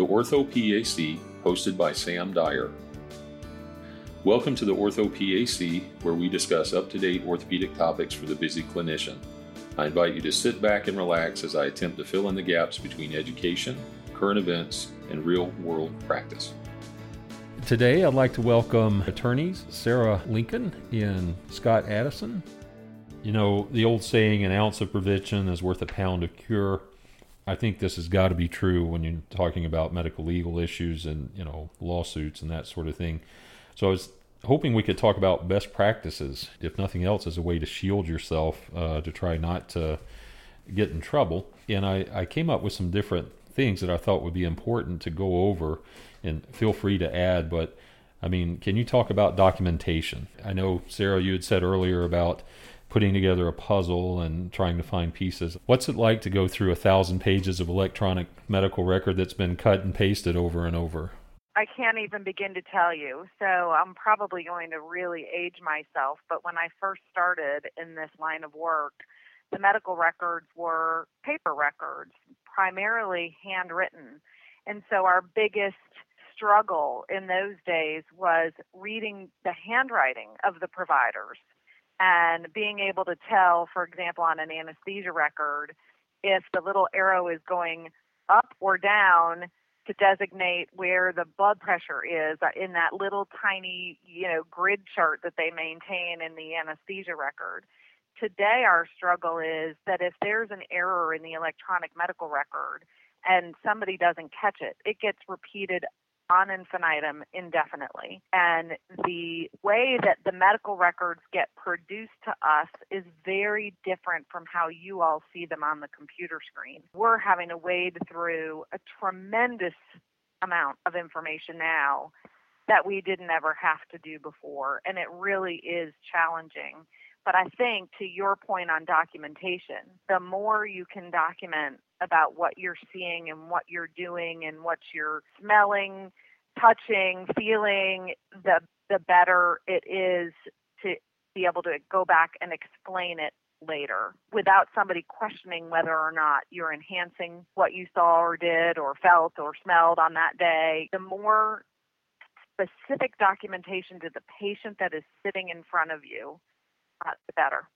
the Ortho PAC, hosted by Sam Dyer. Welcome to the Ortho PAC, where we discuss up to date orthopedic topics for the busy clinician. I invite you to sit back and relax as I attempt to fill in the gaps between education, current events, and real world practice. Today, I'd like to welcome attorneys Sara Lincoln and Scott Addison. You know, the old saying, an ounce of prevention is worth a pound of cure. I think this has got to be true when you're talking about medical legal issues and, you know, lawsuits and that sort of thing. So I was hoping we could talk about best practices, if nothing else, as a way to shield yourself uh, to try not to get in trouble. And I, I came up with some different things that I thought would be important to go over, and feel free to add. But I mean, can you talk about documentation? I know, Sara, you had said earlier about putting together a puzzle and trying to find pieces. What's it like to go through a thousand pages of electronic medical record that's been cut and pasted over and over? I can't even begin to tell you. So I'm probably going to really age myself. But when I first started in this line of work, the medical records were paper records, primarily handwritten. And so our biggest struggle in those days was reading the handwriting of the providers and being able to tell, for example, on an anesthesia record, if the little arrow is going up or down to designate where the blood pressure is uh, in that little tiny, you know, grid chart that they maintain in the anesthesia record. Today, our struggle is that if there's an error in the electronic medical record and somebody doesn't catch it, it gets repeated on infinitum indefinitely. And the way that the medical records get produced to us is very different from how you all see them on the computer screen. We're having to wade through a tremendous amount of information now that we didn't ever have to do before. And it really is challenging. But I think to your point on documentation, the more you can document about what you're seeing and what you're doing and what you're smelling, touching, feeling, the the better it is to be able to go back and explain it later without somebody questioning whether or not you're enhancing what you saw or did or felt or smelled on that day. The more specific documentation to the patient that is sitting in front of you the better.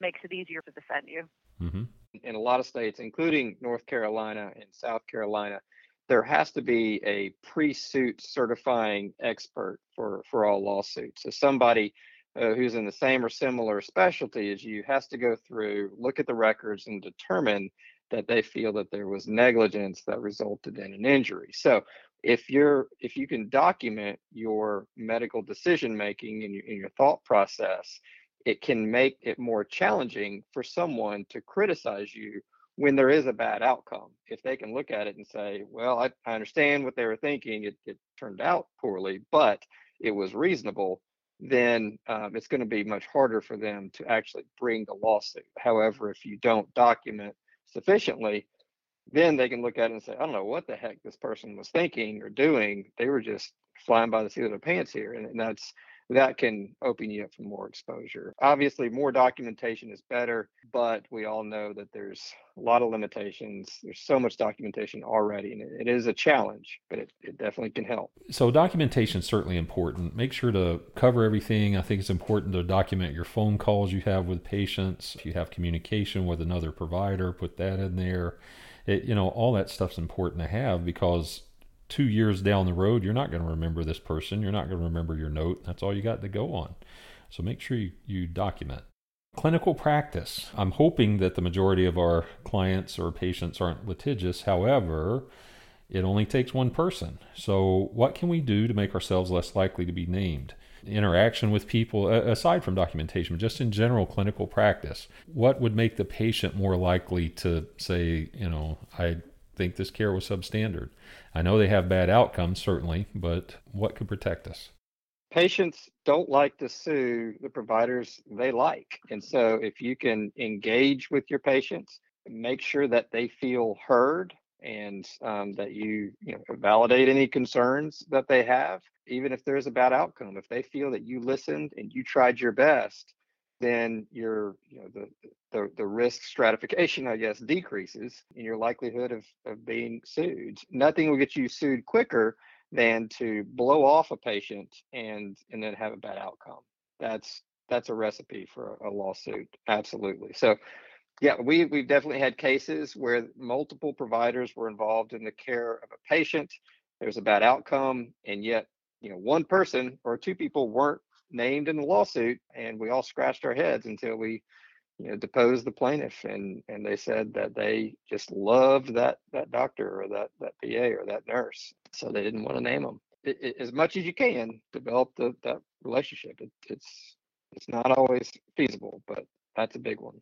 Makes it easier to defend you. Mm-hmm. In a lot of states, including North Carolina and South Carolina, there has to be a pre-suit certifying expert for for all lawsuits. So somebody uh, who's in the same or similar specialty as you has to go through, look at the records, and determine that they feel that there was negligence that resulted in an injury. So if you're if you can document your medical decision making and your, and your thought process it can make it more challenging for someone to criticize you when there is a bad outcome. If they can look at it and say, well, I, I understand what they were thinking, it, it, turned out poorly, but it was reasonable, then um, it's going to be much harder for them to actually bring the lawsuit. However, if you don't document sufficiently, then they can look at it and say, I don't know what the heck this person was thinking or doing. They were just flying by the seat of their pants here. And, and that's that can open you up for more exposure. Obviously, more documentation is better, but we all know that there's a lot of limitations. There's so much documentation already, and it is a challenge, but it, it definitely can help. So, documentation is certainly important. Make sure to cover everything. I think it's important to document your phone calls you have with patients. If you have communication with another provider, put that in there. It, you know, all that stuff's important to have because two years down the road, you're not going to remember this person. You're not going to remember your note. That's all you got to go on. So make sure you, you document. Clinical practice. I'm hoping that the majority of our clients or patients aren't litigious. However, it only takes one person. So, what can we do to make ourselves less likely to be named? Interaction with people, aside from documentation, just in general clinical practice. What would make the patient more likely to say, you know, I think this care was substandard? I know they have bad outcomes, certainly, but what could protect us? Patients don't like to sue the providers they like. And so if you can engage with your patients, make sure that they feel heard and um, that you, you know, validate any concerns that they have, even if there's a bad outcome. If they feel that you listened and you tried your best, then your you know the the, the risk stratification, I guess, decreases in your likelihood of, of being sued. Nothing will get you sued quicker than to blow off a patient and and then have a bad outcome. That's that's a recipe for a, a lawsuit. Absolutely. So yeah, we we've definitely had cases where multiple providers were involved in the care of a patient. There's a bad outcome, and yet you know one person or two people weren't named in the lawsuit, and we all scratched our heads until we you know deposed the plaintiff, and and they said that they just loved that that doctor or that that PA or that nurse, so they didn't want to name them. It, it, as much as you can, develop the, that relationship. It, it's it's not always feasible, but that's a big one.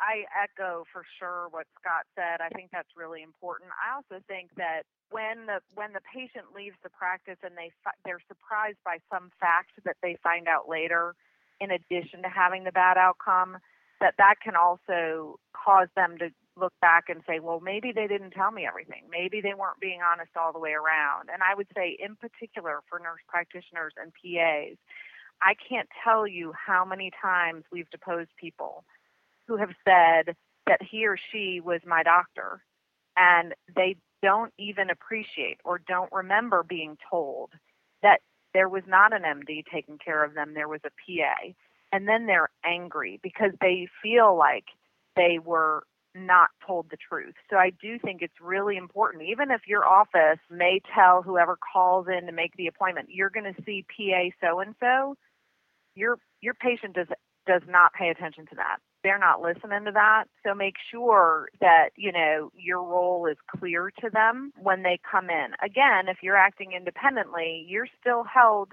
I echo for sure what Scott said. I think that's really important. I also think that when the when the patient leaves the practice and they they're surprised by some fact that they find out later, in addition to having the bad outcome, that that can also cause them to look back and say, well, maybe they didn't tell me everything. Maybe they weren't being honest all the way around. And I would say, in particular, for nurse practitioners and PAs, I can't tell you how many times we've deposed people who have said that he or she was my doctor and they don't even appreciate or don't remember being told that there was not an MD taking care of them, there was a PA. And then they're angry because they feel like they were not told the truth. So I do think it's really important. Even if your office may tell whoever calls in to make the appointment, you're going to see PA so and so, your your patient does does not pay attention to that they're not listening to that. So make sure that, you know, your role is clear to them when they come in. Again, if you're acting independently, you're still held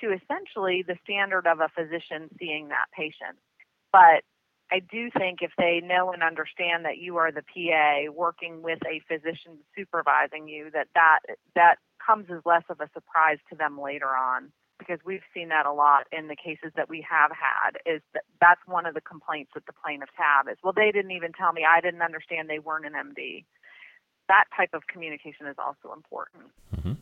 to essentially the standard of a physician seeing that patient. But I do think if they know and understand that you are the PA working with a physician supervising you, that that that comes as less of a surprise to them later on because we've seen that a lot in the cases that we have had is that that's one of the complaints that the plaintiffs have is well they didn't even tell me. I didn't understand they weren't an md that type of communication is also important. Mm-hmm.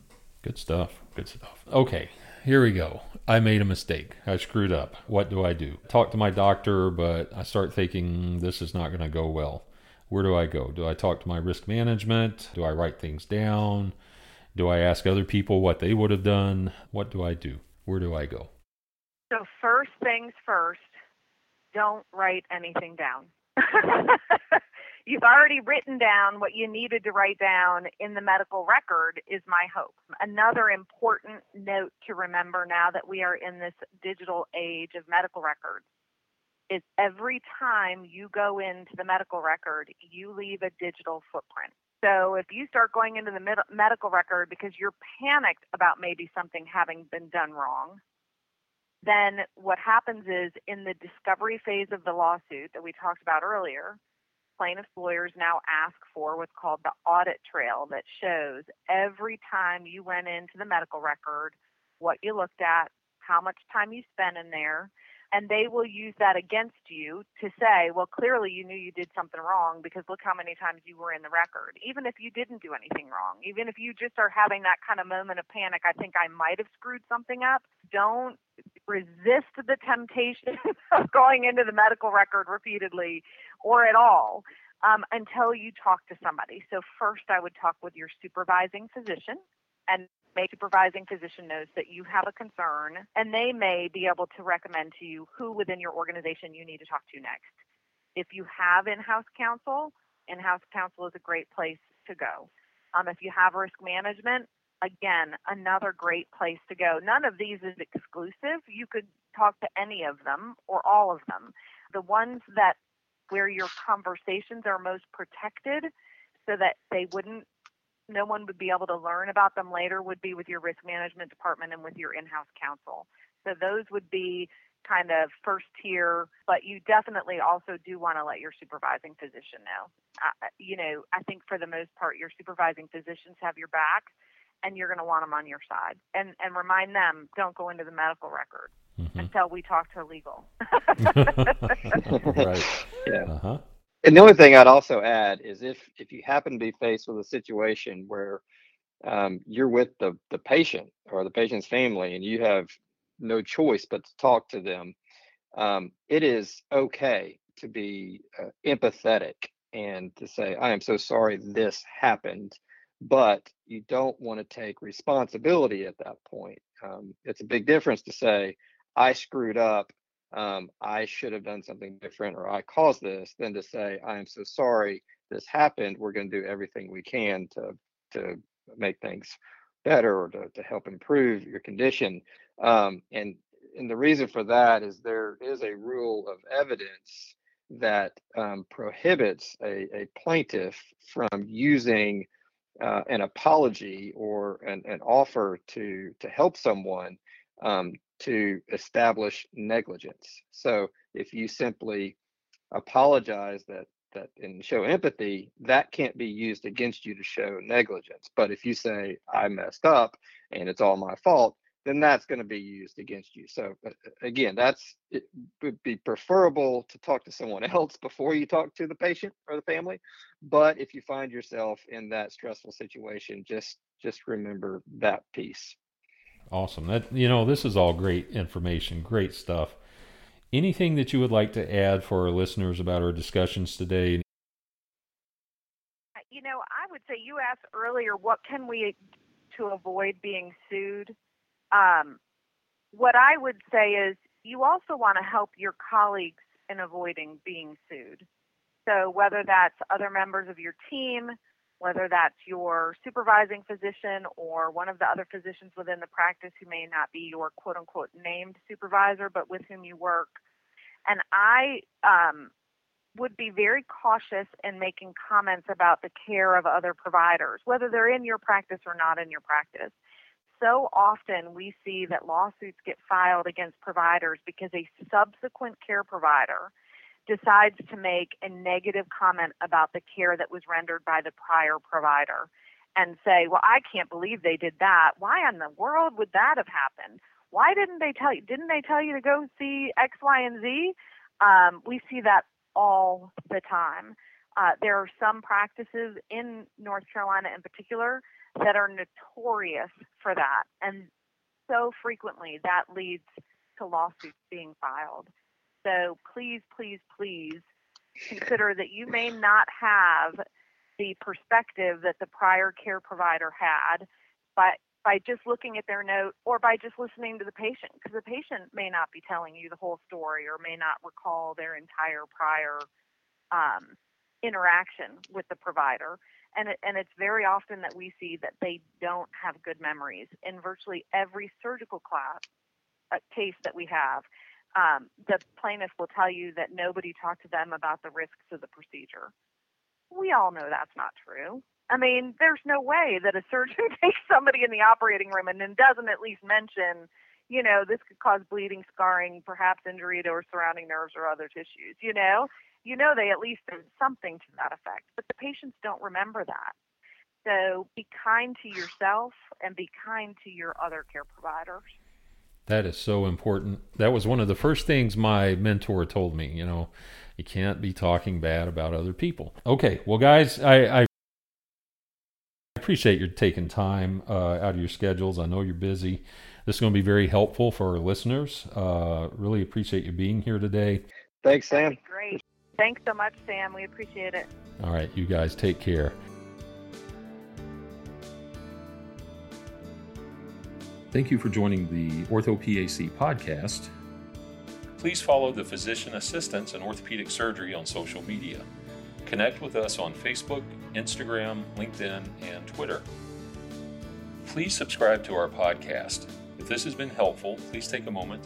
good stuff. Good stuff. Okay here we go. I made a mistake. I screwed up. What do i do? Talk to my doctor but i start thinking this is not going to go well. Where do i go? Do i talk to my risk management? Do i write things down? Do I ask other people what they would have done? What do I do? Where do I go? So, first things first, don't write anything down. You've already written down what you needed to write down in the medical record, is my hope. Another important note to remember now that we are in this digital age of medical records is every time you go into the medical record, you leave a digital footprint. So if you start going into the med- medical record because you're panicked about maybe something having been done wrong, then what happens is in the discovery phase of the lawsuit that we talked about earlier, plaintiffs' lawyers now ask for what's called the audit trail that shows every time you went into the medical record, what you looked at, how much time you spent in there, and they will use that against you to say, well, clearly you knew you did something wrong because look how many times you were in the record. Even if you didn't do anything wrong, even if you just are having that kind of moment of panic, I think I might have screwed something up. Don't resist the temptation of going into the medical record repeatedly or at all um, until you talk to somebody. So, first, I would talk with your supervising physician and make supervising physician knows that you have a concern and they may be able to recommend to you who within your organization you need to talk to next. If you have in-house counsel, in-house counsel is a great place to go. Um, if you have risk management, again, another great place to go. None of these is exclusive. You could talk to any of them or all of them. The ones that where your conversations are most protected so that they wouldn't no one would be able to learn about them later would be with your risk management department and with your in-house counsel. So those would be kind of first tier, but you definitely also do want to let your supervising physician know. Uh, you know, I think for the most part, your supervising physicians have your back, and you're going to want them on your side. And and remind them, don't go into the medical record mm-hmm. until we talk to legal. right. Yeah. Uh-huh. And the only thing I'd also add is if if you happen to be faced with a situation where um, you're with the the patient or the patient's family and you have no choice but to talk to them, um, it is okay to be uh, empathetic and to say, I am so sorry this happened, but you don't want to take responsibility at that point. Um, it's a big difference to say, I screwed up, um, I should have done something different, or I caused this, than to say, I am so sorry this happened. We're going to do everything we can to, to make things better or to, to help improve your condition. Um, and and the reason for that is there is a rule of evidence that um, prohibits a, a, plaintiff from using uh, an apology or an, an, offer to to help someone um, to establish negligence. So if you simply apologize that that and show empathy, that can't be used against you to show negligence. But if you say I messed up and it's all my fault, then that's going to be used against you. So uh, again, that's it would be preferable to talk to someone else before you talk to the patient or the family. But if you find yourself in that stressful situation, just just remember that piece. Awesome. That you know, this is all great information, great stuff. Anything that you would like to add for our listeners about our discussions today? You know, I would say you asked earlier, what can we to avoid being sued? Um, what I would say is you also want to help your colleagues in avoiding being sued. So, whether that's other members of your team, whether that's your supervising physician or one of the other physicians within the practice who may not be your quote unquote named supervisor, but with whom you work. And I um, would be very cautious in making comments about the care of other providers, whether they're in your practice or not in your practice so often we see that lawsuits get filed against providers because a subsequent care provider decides to make a negative comment about the care that was rendered by the prior provider and say, Well, I can't believe they did that. Why in the world would that have happened? Why didn't they tell you? Didn't they tell you to go see X, Y, and Z? Um, we see that all the time. Uh, there are some practices in North Carolina in particular that are notorious for that. And so frequently that leads to lawsuits being filed. So please, please, please consider that you may not have the perspective that the prior care provider had by by just looking at their note or by just listening to the patient because the patient may not be telling you the whole story or may not recall their entire prior um, interaction with the provider and it, and it's very often that we see that they don't have good memories in virtually every surgical class uh, case that we have. Um, the plaintiff will tell you that nobody talked to them about the risks of the procedure. We all know that's not true. I mean, there's no way that a surgeon takes somebody in the operating room and then doesn't at least mention, you know, this could cause bleeding, scarring, perhaps injury to our surrounding nerves or other tissues. You know, you know they at least did something to that effect, but the patients don't remember that. So be kind to yourself and be kind to your other care providers. That is so important. That was one of the first things my mentor told me. You know, you can't be talking bad about other people. Okay, well, guys, I, I appreciate your taking time uh, out of your schedules. I know you're busy. This is going to be very helpful for our listeners. Uh, really appreciate you being here today. Thanks, Sam. Great. Thanks so much, Sam. We appreciate it. All right, you guys take care. Thank you for joining the OrthoPAC podcast. Please follow the Physician Assistants in Orthopedic Surgery on social media. Connect with us on Facebook, Instagram, LinkedIn, and Twitter. Please subscribe to our podcast. If this has been helpful, please take a moment